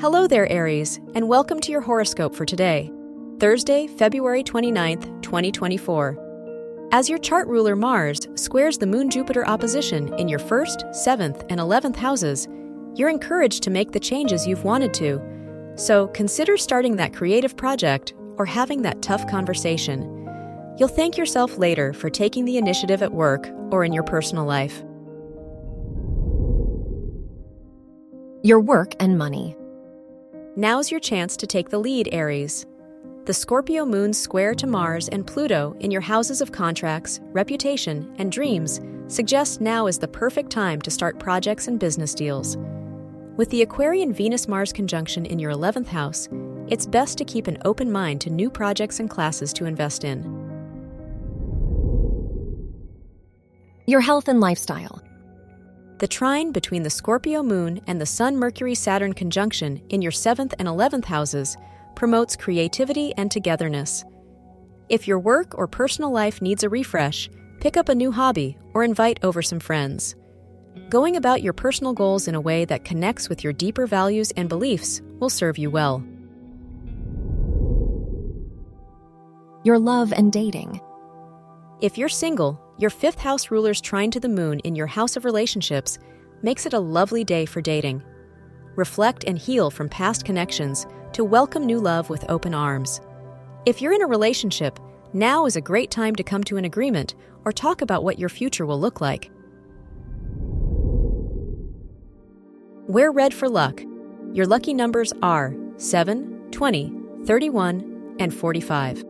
Hello there, Aries, and welcome to your horoscope for today, Thursday, February 29th, 2024. As your chart ruler Mars squares the Moon Jupiter opposition in your first, seventh, and 11th houses, you're encouraged to make the changes you've wanted to. So consider starting that creative project or having that tough conversation. You'll thank yourself later for taking the initiative at work or in your personal life. Your work and money. Now's your chance to take the lead, Aries. The Scorpio moon square to Mars and Pluto in your houses of contracts, reputation, and dreams suggests now is the perfect time to start projects and business deals. With the Aquarian Venus Mars conjunction in your 11th house, it's best to keep an open mind to new projects and classes to invest in. Your health and lifestyle. The trine between the Scorpio moon and the Sun Mercury Saturn conjunction in your 7th and 11th houses promotes creativity and togetherness. If your work or personal life needs a refresh, pick up a new hobby or invite over some friends. Going about your personal goals in a way that connects with your deeper values and beliefs will serve you well. Your love and dating. If you're single, your fifth house ruler's trine to the moon in your house of relationships makes it a lovely day for dating. Reflect and heal from past connections to welcome new love with open arms. If you're in a relationship, now is a great time to come to an agreement or talk about what your future will look like. Wear red for luck. Your lucky numbers are 7, 20, 31, and 45.